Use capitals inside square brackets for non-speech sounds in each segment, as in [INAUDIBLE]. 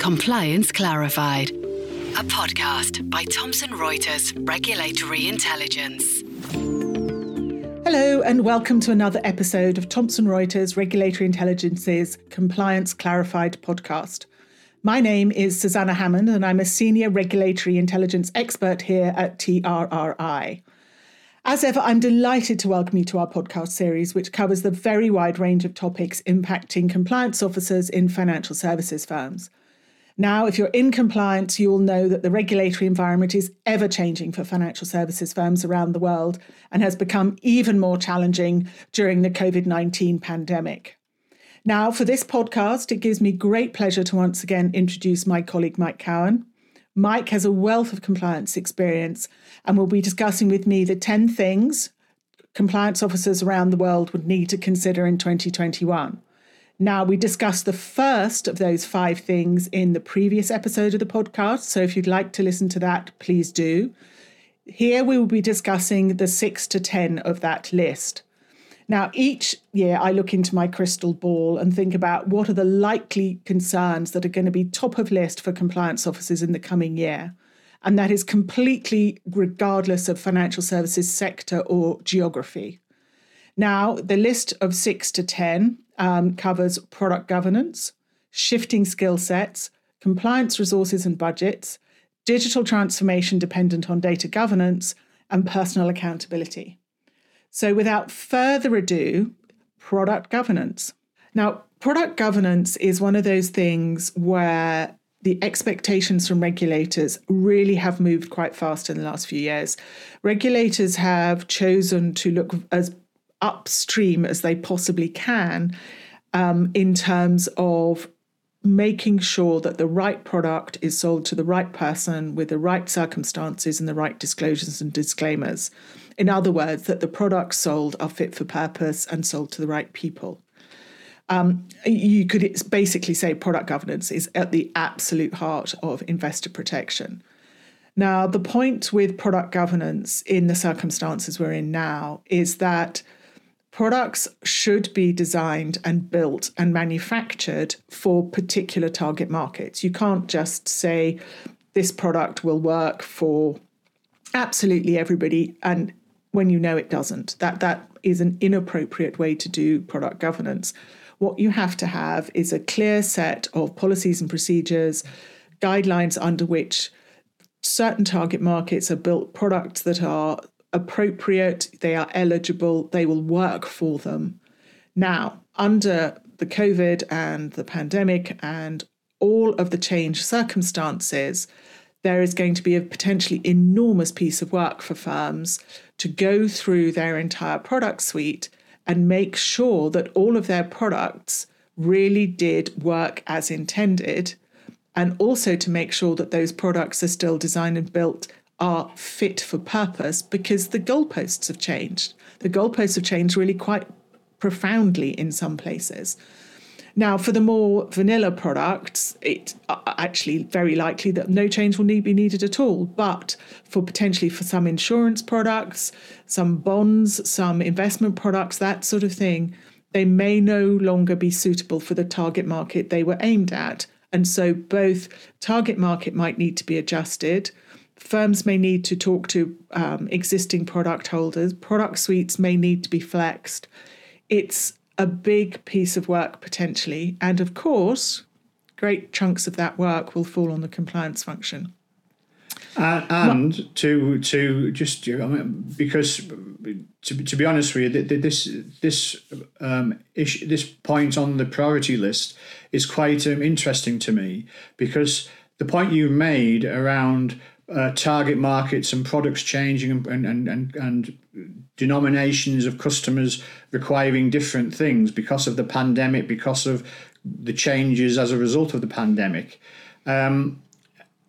Compliance Clarified, a podcast by Thomson Reuters Regulatory Intelligence. Hello, and welcome to another episode of Thomson Reuters Regulatory Intelligence's Compliance Clarified podcast. My name is Susanna Hammond, and I'm a senior regulatory intelligence expert here at TRRI. As ever, I'm delighted to welcome you to our podcast series, which covers the very wide range of topics impacting compliance officers in financial services firms. Now, if you're in compliance, you'll know that the regulatory environment is ever changing for financial services firms around the world and has become even more challenging during the COVID 19 pandemic. Now, for this podcast, it gives me great pleasure to once again introduce my colleague Mike Cowan. Mike has a wealth of compliance experience and will be discussing with me the 10 things compliance officers around the world would need to consider in 2021. Now, we discussed the first of those five things in the previous episode of the podcast. So if you'd like to listen to that, please do. Here we will be discussing the six to 10 of that list. Now, each year I look into my crystal ball and think about what are the likely concerns that are going to be top of list for compliance officers in the coming year. And that is completely regardless of financial services sector or geography. Now, the list of six to 10 um, covers product governance, shifting skill sets, compliance resources and budgets, digital transformation dependent on data governance, and personal accountability. So, without further ado, product governance. Now, product governance is one of those things where the expectations from regulators really have moved quite fast in the last few years. Regulators have chosen to look as upstream as they possibly can um, in terms of making sure that the right product is sold to the right person with the right circumstances and the right disclosures and disclaimers. In other words, that the products sold are fit for purpose and sold to the right people. Um, you could basically say product governance is at the absolute heart of investor protection. Now, the point with product governance in the circumstances we're in now is that products should be designed and built and manufactured for particular target markets. You can't just say this product will work for absolutely everybody and when you know it doesn't. That that is an inappropriate way to do product governance. What you have to have is a clear set of policies and procedures, guidelines under which certain target markets are built products that are appropriate, they are eligible, they will work for them. Now, under the COVID and the pandemic and all of the change circumstances, there is going to be a potentially enormous piece of work for firms to go through their entire product suite and make sure that all of their products really did work as intended, and also to make sure that those products are still designed and built are fit for purpose because the goalposts have changed. The goalposts have changed really quite profoundly in some places. Now, for the more vanilla products, it's uh, actually very likely that no change will need be needed at all. But for potentially for some insurance products, some bonds, some investment products, that sort of thing, they may no longer be suitable for the target market they were aimed at. And so both target market might need to be adjusted. Firms may need to talk to um, existing product holders. Product suites may need to be flexed. It's a big piece of work potentially. And of course, great chunks of that work will fall on the compliance function. And to to just I mean, because to, to be honest with you, this this um, issue, this point on the priority list is quite um, interesting to me because the point you made around uh, target markets and products changing and, and, and, and denominations of customers requiring different things because of the pandemic, because of the changes as a result of the pandemic, um,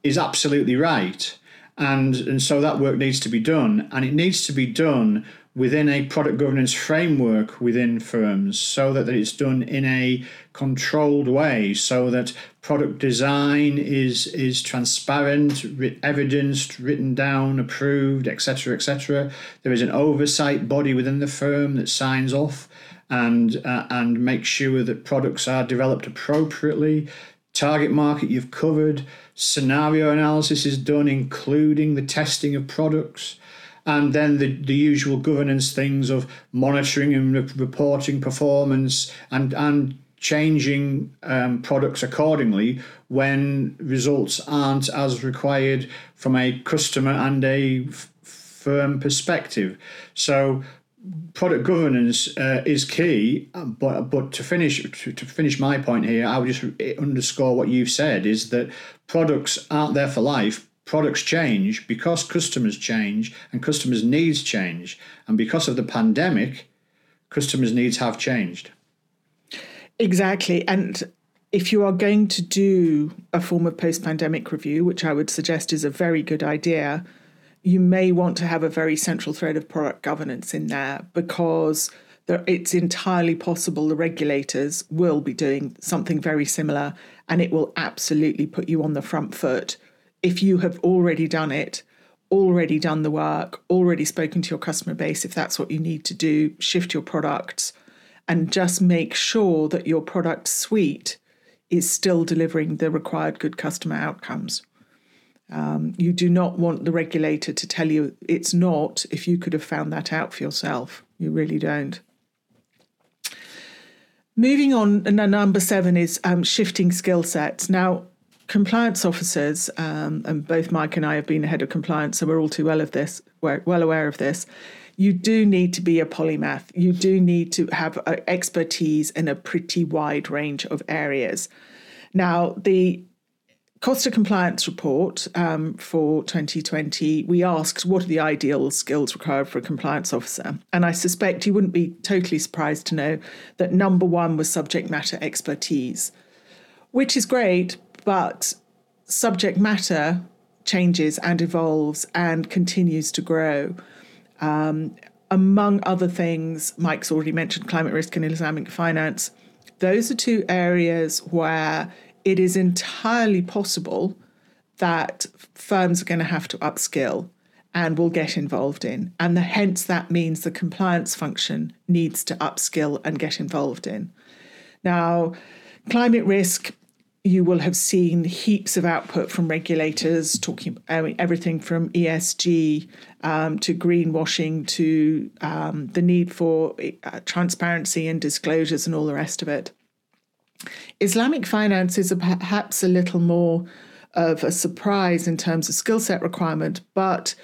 is absolutely right. And, and so that work needs to be done. And it needs to be done within a product governance framework within firms so that, it's done in a controlled way so that product design is is transparent evidenced written down approved etc etc there is an oversight body within the firm that signs off and uh, and make sure that products are developed appropriately. Target market you've covered, scenario analysis is done, including the testing of products, and then the, the usual governance things of monitoring and re- reporting performance and and changing um, products accordingly when results aren't as required from a customer and a f- firm perspective. So product governance uh, is key. But but to finish to, to finish my point here, I would just underscore what you've said is that products aren't there for life. Products change because customers change and customers' needs change, and because of the pandemic, customers' needs have changed. Exactly, and if you are going to do a form of post pandemic review, which I would suggest is a very good idea, you may want to have a very central thread of product governance in there because it's entirely possible the regulators will be doing something very similar and it will absolutely put you on the front foot if you have already done it already done the work already spoken to your customer base if that's what you need to do shift your products and just make sure that your product suite is still delivering the required good customer outcomes. Um, you do not want the regulator to tell you it's not if you could have found that out for yourself. You really don't. Moving on, number seven is um, shifting skill sets. Now, compliance officers, um, and both Mike and I have been head of compliance, so we're all too well of this, well aware of this you do need to be a polymath. You do need to have expertise in a pretty wide range of areas. Now, the Cost of Compliance Report um, for 2020, we asked what are the ideal skills required for a compliance officer. And I suspect you wouldn't be totally surprised to know that number one was subject matter expertise, which is great, but subject matter changes and evolves and continues to grow. Um, among other things, Mike's already mentioned climate risk and Islamic finance. Those are two areas where it is entirely possible that firms are going to have to upskill and will get involved in. And the, hence, that means the compliance function needs to upskill and get involved in. Now, climate risk you will have seen heaps of output from regulators talking mean, everything from ESG um, to greenwashing to um, the need for uh, transparency and disclosures and all the rest of it. Islamic finance is perhaps a little more of a surprise in terms of skill set requirement, but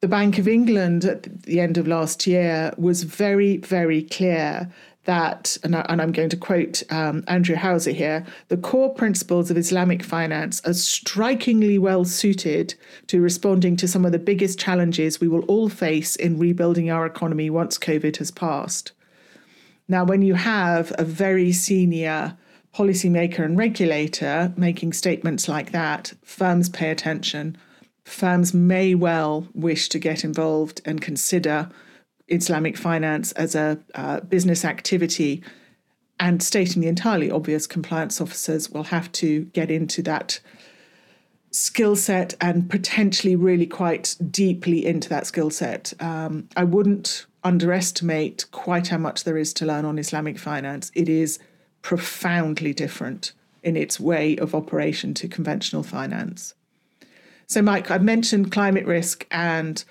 the Bank of England at the end of last year was very, very clear that, and, I, am going to quote um, Andrew Hauser here the core principles of Islamic finance are strikingly well suited to responding to some of the biggest challenges we will all face in rebuilding our economy once COVID has passed. Now, when you have a very senior policymaker and regulator making statements like that, firms pay attention. Firms may well wish to get involved and consider Islamic finance as a uh, business activity and stating the entirely obvious compliance officers will have to get into that skill set and potentially really quite deeply into that skill set. Um, I wouldn't underestimate quite how much there is to learn on Islamic finance. It is profoundly different in its way of operation to conventional finance. So, Mike, I've mentioned climate risk and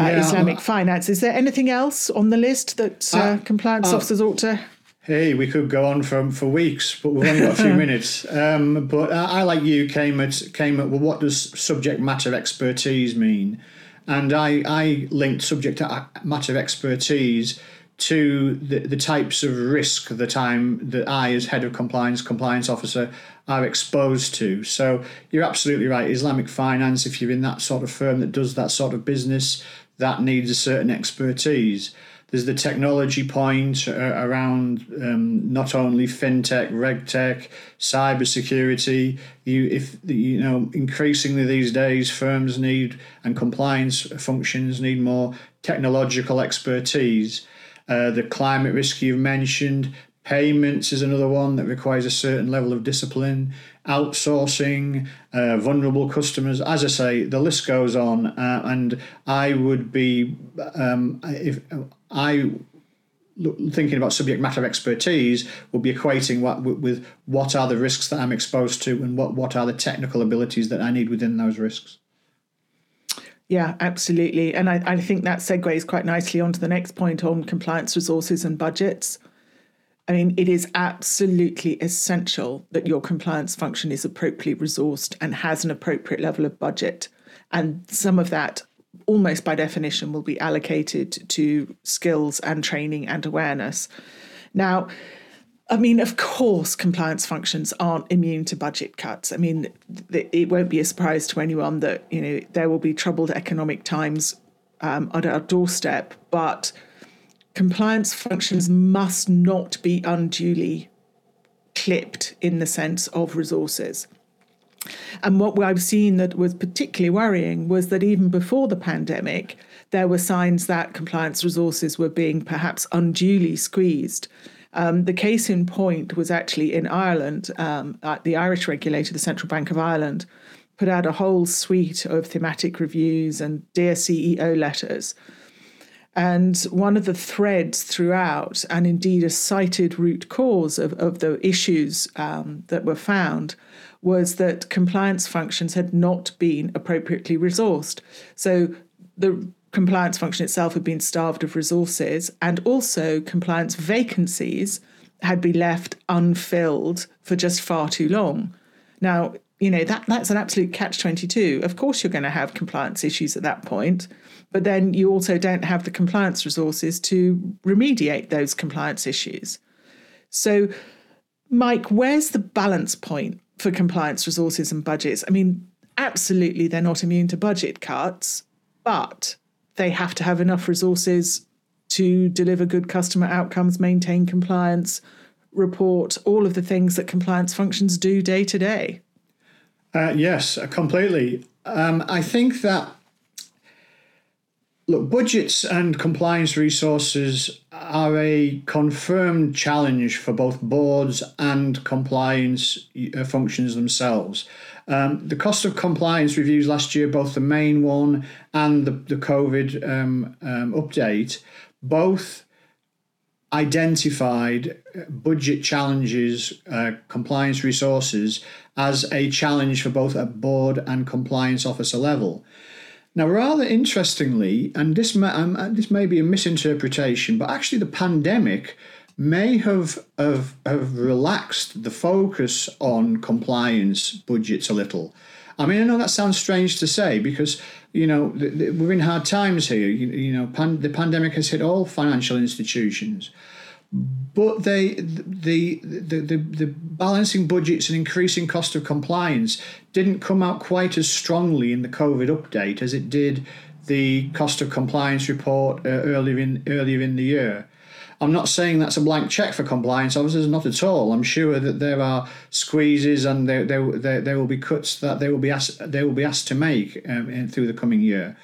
uh, yeah, Islamic finance. Is there anything else on the list that uh, uh, compliance uh, officers ought to? Hey, we could go on from for weeks, but we've only got a few [LAUGHS] minutes. Um, but I, I, like you, came at came at well, what does subject matter expertise mean? And I I linked subject matter expertise to the, the types of risk that I'm that I, as head of compliance, compliance officer, are exposed to. So you're absolutely right. Islamic finance, if you're in that sort of firm that does that sort of business, that needs a certain expertise. There's the technology point uh, around um, not only fintech, regtech, cybersecurity. You, if you know, increasingly these days, firms need and compliance functions need more technological expertise. Uh, the climate risk you've mentioned, Payments is another one that requires a certain level of discipline. Outsourcing, uh, vulnerable customers. As I say, the list goes on. Uh, and I would be, um, if I thinking about subject matter expertise would be equating what with what are the risks that I'm exposed to and what what are the technical abilities that I need within those risks. Yeah, absolutely. And I, I think that segues quite nicely onto the next point on compliance resources and budgets. I mean, it is absolutely essential that your compliance function is appropriately resourced and has an appropriate level of budget. And some of that, almost by definition, will be allocated to skills and training and awareness. Now, I mean, of course, compliance functions aren't immune to budget cuts. I mean, it won't be a surprise to anyone that you know there will be troubled economic times um, at our doorstep, but compliance functions must not be unduly clipped in the sense of resources. And what I've seen that was particularly worrying was that even before the pandemic, there were signs that compliance resources were being perhaps unduly squeezed. Um, the case in point was actually in Ireland. Um, the Irish regulator, the Central Bank of Ireland, put out a whole suite of thematic reviews and Dear CEO letters. And one of the threads throughout, and indeed a cited root cause of, of the issues um, that were found, was that compliance functions had not been appropriately resourced. So the compliance function itself had been starved of resources, and also compliance vacancies had been left unfilled for just far too long. Now, you know, that, that's an absolute catch 22. Of course, you're going to have compliance issues at that point, but then you also don't have the compliance resources to remediate those compliance issues. So, Mike, where's the balance point for compliance resources and budgets? I mean, absolutely, they're not immune to budget cuts, but they have to have enough resources to deliver good customer outcomes, maintain compliance, report all of the things that compliance functions do day to day. Uh, yes, completely. Um, I think that look, budgets and compliance resources are a confirmed challenge for both boards and compliance uh, functions themselves. Um, the cost of compliance reviews last year, both the main one and the, the COVID um, um, update, both identified budget challenges, uh, compliance resources as a challenge for both at board and compliance officer level. Now, rather interestingly, and this may, um, this may be a misinterpretation, but actually the pandemic may have, have, have relaxed the focus on compliance budgets a little. I mean, I know that sounds strange to say because you know we're in hard times here. You, you know, pan, the pandemic has hit all financial institutions, but they the, the the the balancing budgets and increasing cost of compliance didn't come out quite as strongly in the COVID update as it did the cost of compliance report uh, earlier in earlier in the year. I'm not saying that's a blank check for compliance officers, not at all. I'm sure that there are squeezes and there, there, there, there will be cuts that they will be asked, they will be asked to make um, in, through the coming year.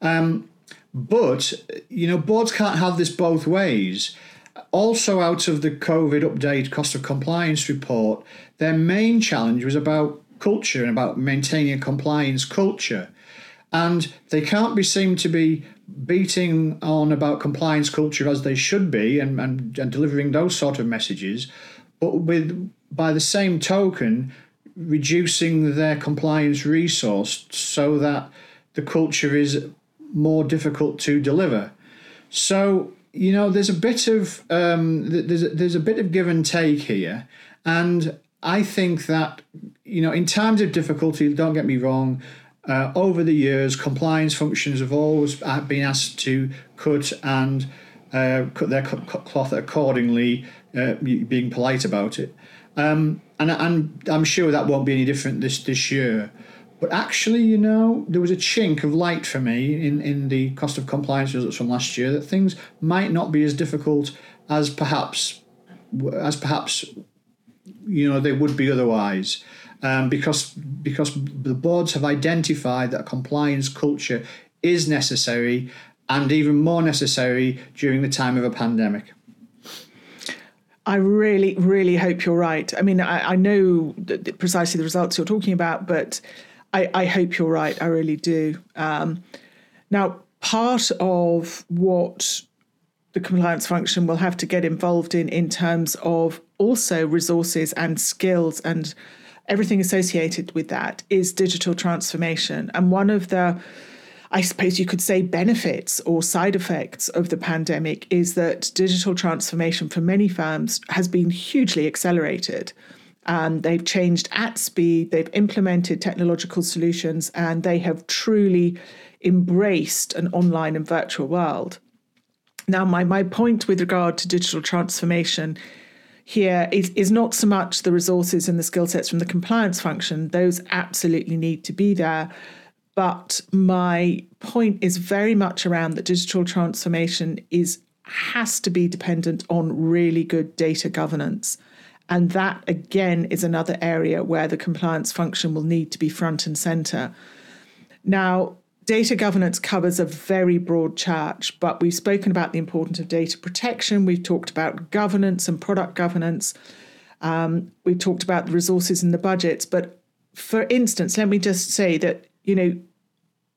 Um, but, you know, boards can't have this both ways. Also, out of the COVID update cost of compliance report, their main challenge was about culture and about maintaining a compliance culture. And they can't be seen to be beating on about compliance culture as they should be and, and, and delivering those sort of messages, but with by the same token, reducing their compliance resource so that the culture is more difficult to deliver. So you know, there's a bit of um, there's a, there's a bit of give and take here, and I think that you know, in times of difficulty, don't get me wrong, uh, over the years, compliance functions have always been asked to cut and uh, cut their cloth accordingly, uh, being polite about it. Um, and, and I'm sure that won't be any different this, this year. But actually, you know, there was a chink of light for me in, in the cost of compliance results from last year that things might not be as difficult as perhaps as perhaps you know they would be otherwise um, because because the boards have identified that a compliance culture is necessary and even more necessary during the time of a pandemic. I really, really hope you're right. I mean, I, I know precisely the results you're talking about, but I, I hope you're right. I really do. Um, now, part of what the compliance function will have to get involved in in terms of also resources and skills and everything associated with that is digital transformation. And one of the I suppose you could say benefits or side effects of the pandemic is that digital transformation for many firms has been hugely accelerated. Um, they've changed at speed, they've implemented technological solutions, and they have truly embraced an online and virtual world. Now, my, my point with regard to digital transformation here is, is not so much the resources and the skill sets from the compliance function, those absolutely need to be there. But my point is very much around that digital transformation is has to be dependent on really good data governance. And that again is another area where the compliance function will need to be front and center. Now, data governance covers a very broad church, but we've spoken about the importance of data protection. We've talked about governance and product governance. Um, we've talked about the resources and the budgets. But for instance, let me just say that, you know,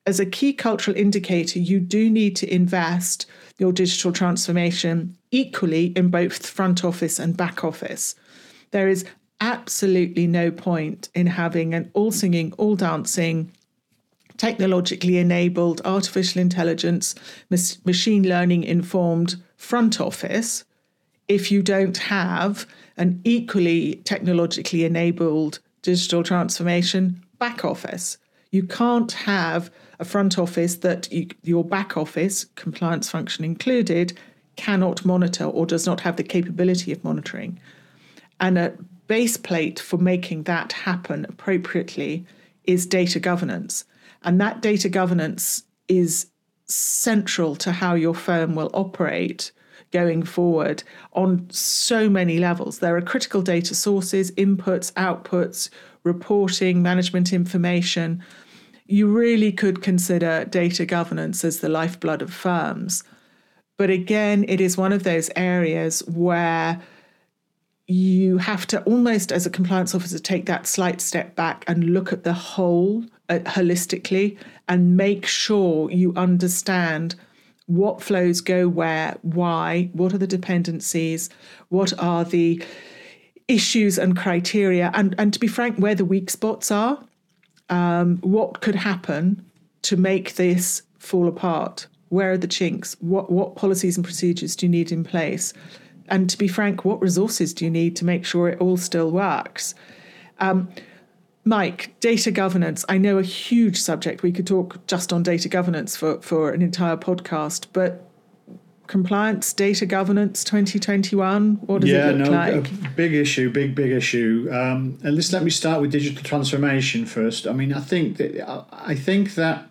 as a key cultural indicator, you do need to invest your digital transformation equally in both front office and back office. There is absolutely no point in having an all singing, all dancing, technologically enabled, artificial intelligence, machine learning informed front office if you don't have an equally technologically enabled digital transformation back office. You can't have a front office that you, your back office, compliance function included, cannot monitor or does not have the capability of monitoring. And a base plate for making that happen appropriately is data governance. And that data governance is central to how your firm will operate going forward on so many levels. There are critical data sources, inputs, outputs, reporting, management information. You really could consider data governance as the lifeblood of firms. But again, it is one of those areas where you have to almost, as a compliance officer, take that slight step back and look at the whole uh, holistically and make sure you understand what flows go where, why, what are the dependencies, what are the issues and criteria, and, and to be frank, where the weak spots are, um, what could happen to make this fall apart, where are the chinks, what, what policies and procedures do you need in place, and to be frank, what resources do you need to make sure it all still works? Um, Mike, data governance. I know a huge subject. We could talk just on data governance for, for an entire podcast, but compliance, data governance 2021, what does yeah, it look no, like? big issue, big, big issue. Um, and let's let me start with digital transformation first. I mean, I think that, I think that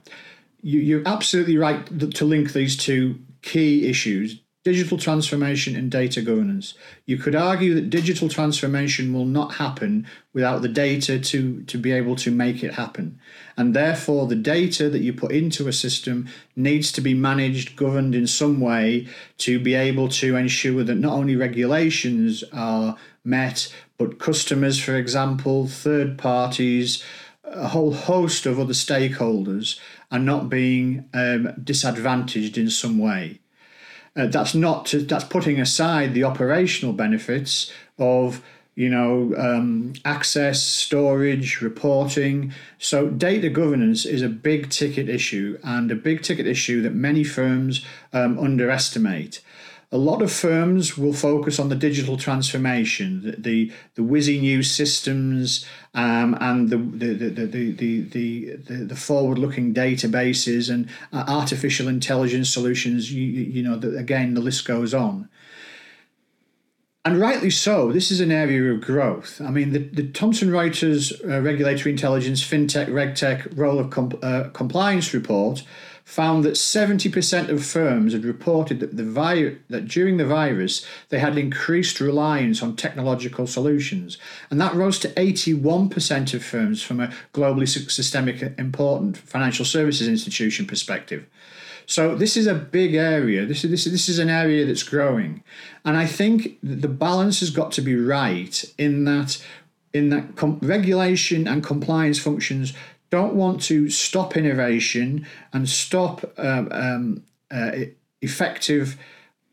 you, you're absolutely right to link these two key issues digital transformation and data governance. You could argue that digital transformation will not happen without the data to, to be able to make it happen. And therefore, the data that you put into a system needs to be managed, governed in some way to be able to ensure that not only regulations are met, but customers, for example, third parties, a whole host of other stakeholders are not being um, disadvantaged in some way. Uh, that's not to, that's putting aside the operational benefits of you know um, access, storage, reporting. So data governance is a big ticket issue and a big ticket issue that many firms um, underestimate a lot of firms will focus on the digital transformation, the the, the whizzy new systems, um, and the the the the the, the, the forward looking databases and uh, artificial intelligence solutions. You you know again the list goes on. And rightly so, this is an area of growth. I mean, the, the Thomson Reuters uh, Regulatory Intelligence FinTech RegTech Role of comp- uh, Compliance report found that 70% of firms had reported that, the vi- that during the virus they had increased reliance on technological solutions. And that rose to 81% of firms from a globally systemic uh, important financial services institution perspective. So this is a big area. This is, this, is, this is an area that's growing. And I think the balance has got to be right in that in that com- regulation and compliance functions don't want to stop innovation and stop um, um, uh, effective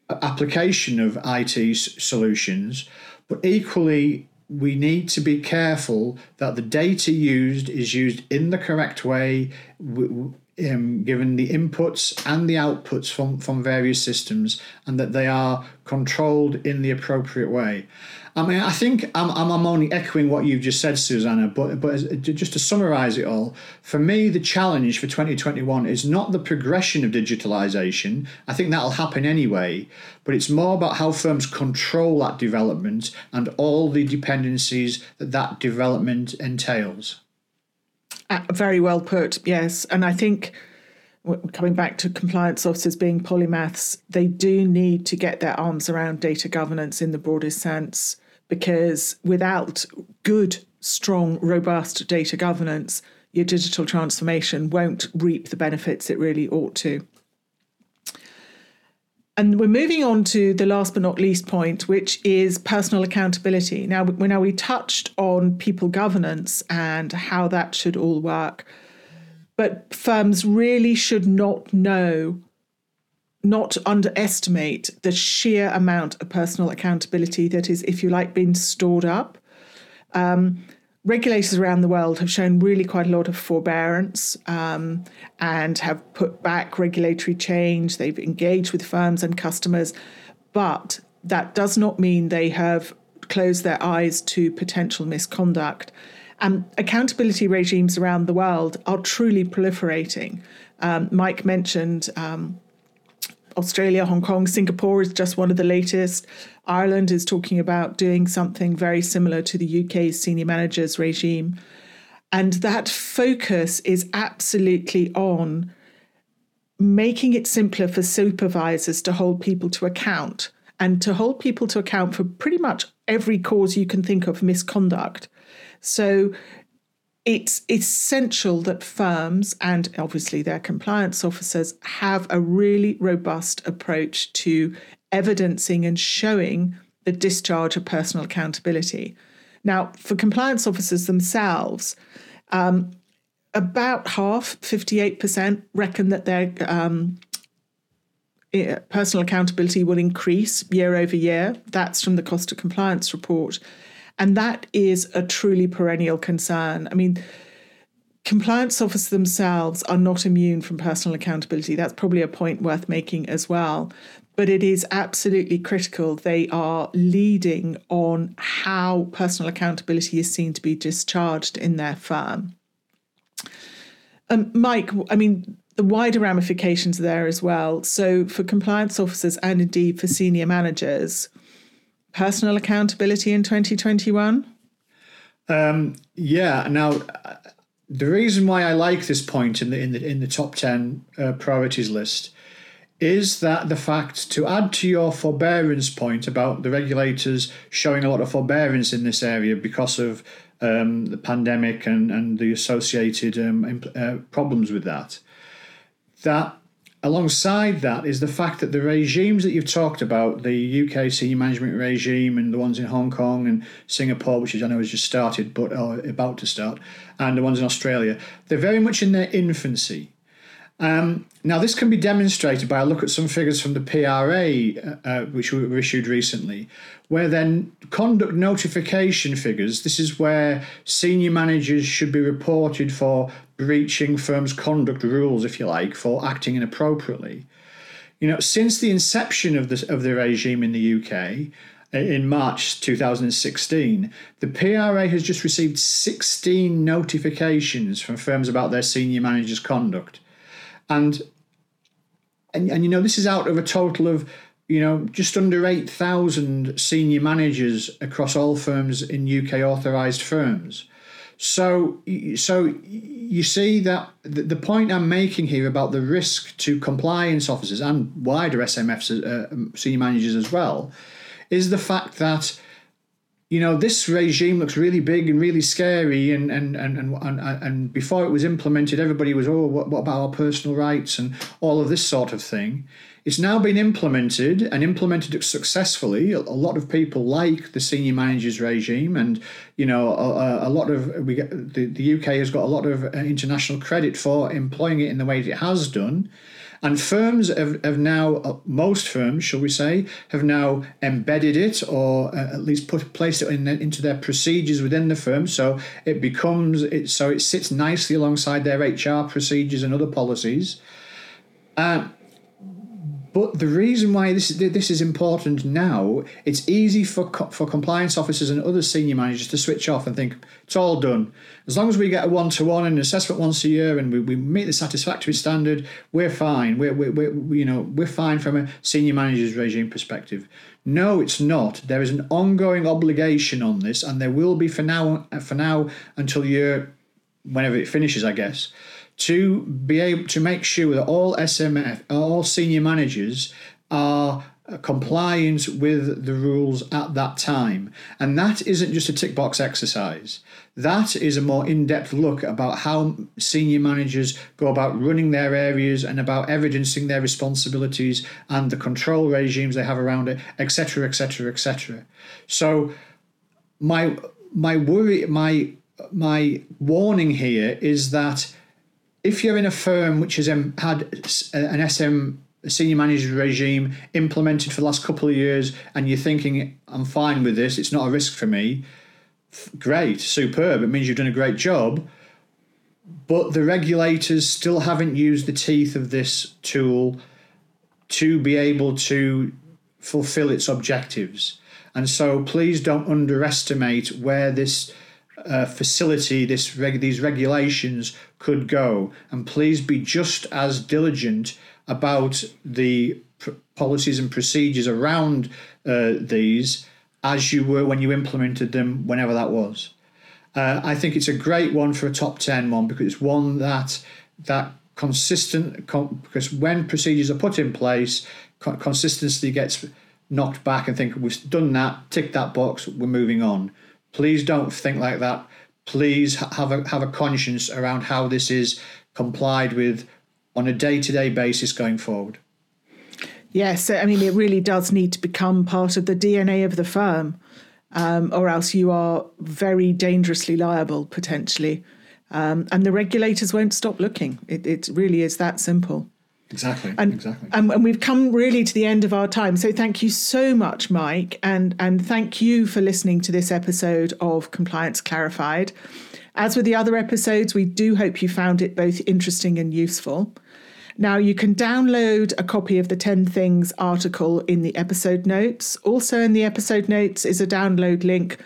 application of IT solutions, but equally we need to be careful that the data used is used in the correct way, um, given the inputs and the outputs from, from various systems, and that they are controlled in the appropriate way. I mean, I think I'm, I'm only echoing what you've just said, Susanna, but, but just to summarize it all, for me, the challenge for 2021 is not the progression of digitalization. I think that'll happen anyway, but it's more about how firms control that development and all the dependencies that that development entails. Uh, very well put, yes. And I think coming back to compliance officers being polymaths, they do need to get their arms around data governance in the broadest sense because without good, strong, robust data governance, your digital transformation won't reap the benefits it really ought to. And we're moving on to the last but not least point, which is personal accountability. Now, now we touched on people governance and how that should all work but firms really should not know, not underestimate the sheer amount of personal accountability that is, if you like, being stored up. Um, regulators around the world have shown really quite a lot of forbearance um, and have put back regulatory change. They've engaged with firms and customers, but that does not mean they have closed their eyes to potential misconduct. And accountability regimes around the world are truly proliferating. Um, Mike mentioned um, Australia, Hong Kong, Singapore is just one of the latest. Ireland is talking about doing something very similar to the UK's senior managers regime. And that focus is absolutely on making it simpler for supervisors to hold people to account and to hold people to account for pretty much every cause you can think of misconduct. So it's essential that firms and obviously their compliance officers have a really robust approach to evidencing and showing the discharge of personal accountability. Now, for compliance officers themselves, um, about half, 58%, reckon that their um, personal accountability will increase year over year. That's from the cost of compliance report. And that is a truly perennial concern. I mean, compliance officers themselves are not immune from personal accountability. That's probably a point worth making as well. But it is absolutely critical they are leading on how personal accountability is seen to be discharged in their firm. Um, Mike, I mean, the wider ramifications there as well. So, for compliance officers and indeed for senior managers, personal accountability in 2021? Um, yeah. Now, the reason why I like this point in the in the in the top ten uh, priorities list is that the fact to add to your forbearance point about the regulators showing a lot of forbearance in this area because of um, the pandemic and and the associated um, uh, problems with that. That Alongside that is the fact that the regimes that you've talked about, the UK senior management regime and the ones in Hong Kong and Singapore, which is, I know has just started but are about to start, and the ones in Australia, they're very much in their infancy. Um, now, this can be demonstrated by a look at some figures from the PRA, uh, uh, which were issued recently, where then conduct notification figures, this is where senior managers should be reported for breaching firms' conduct rules, if you like, for acting inappropriately. You know, since the inception of, this, of the regime in the UK, in March 2016, the PRA has just received 16 notifications from firms about their senior managers' conduct and and, and you know this is out of a total of you know just under 8000 senior managers across all firms in UK authorized firms. So so you see that the point I'm making here about the risk to compliance officers and wider SMFs uh, senior managers as well is the fact that you know, this regime looks really big and really scary. And and and and, and, before it was implemented, everybody was, oh, what, what about our personal rights and all of this sort of thing. It's now been implemented and implemented successfully. A, lot of people like the senior managers regime, and you know, a, a lot of we get, the the UK has got a lot of international credit for employing it in the way that it has done. And firms have, have now, uh, most firms, shall we say, have now embedded it or uh, at least put placed it in, into their procedures within the firm. So it becomes, it, so it sits nicely alongside their HR procedures and other policies. Uh, but the reason why this this is important now, it's easy for for compliance officers and other senior managers to switch off and think it's all done. As long as we get a one to one and an assessment once a year and we, we meet the satisfactory standard, we're fine. We're, we're, we're you know we're fine from a senior manager's regime perspective. No, it's not. There is an ongoing obligation on this, and there will be for now for now until year whenever it finishes, I guess to be able to make sure that all SMF, all senior managers are compliant with the rules at that time. And that isn't just a tick box exercise. That is a more in depth look about how senior managers go about running their areas and about evidencing their responsibilities and the control regimes they have around it, etc., etc., etc. So, my my worry, my my warning here is that if you're in a firm which has had an SM senior manager regime implemented for the last couple of years and you're thinking I'm fine with this, it's not a risk for me, great, superb. It means you've done a great job. But the regulators still haven't used the teeth of this tool to be able to fulfill its objectives. And so please don't underestimate where this uh, facility this reg- these regulations could go. And please be just as diligent about the pr- policies and procedures around uh, these as you were when you implemented them, whenever that was. Uh, I think it's a great one for a top 10 one because it's one that that consistent because when procedures are put in place, co- consistency gets knocked back and think we've done that, tick that box, we're moving on. Please don't think like that. Please have a have a conscience around how this is complied with on a day to day basis going forward. Yes, I mean it really does need to become part of the DNA of the firm, um, or else you are very dangerously liable potentially, um, and the regulators won't stop looking. It, it really is that simple. Exactly. And, exactly. And, and, we've come really to the end of our time. So thank you so much, Mike, and and thank you for listening to this episode of Compliance Clarified. As with the other episodes, we do hope you found it both interesting and useful. Now, you can download a copy of the 10 Things article in the episode notes. Also, in the episode notes is a download link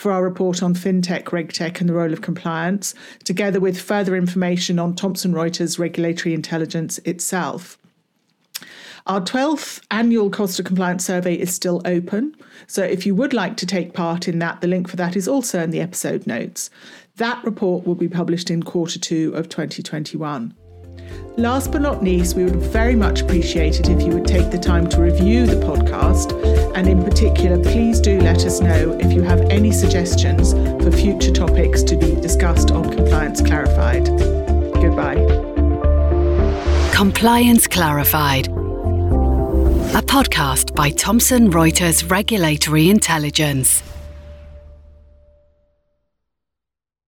for our report on fintech, regtech, and the role of compliance, together with further information on Thomson Reuters regulatory intelligence itself. Our 12th annual cost of compliance survey is still open. So if you would like to take part in that, the link for that is also in the episode notes. That report will be published in quarter two of 2021. Last but not least, we would very much appreciate it if you would take the time to review the podcast. And in particular, please do let us know if you have any suggestions for future topics to be discussed on Compliance Clarified. Goodbye. Compliance Clarified, a podcast by Thomson Reuters Regulatory Intelligence.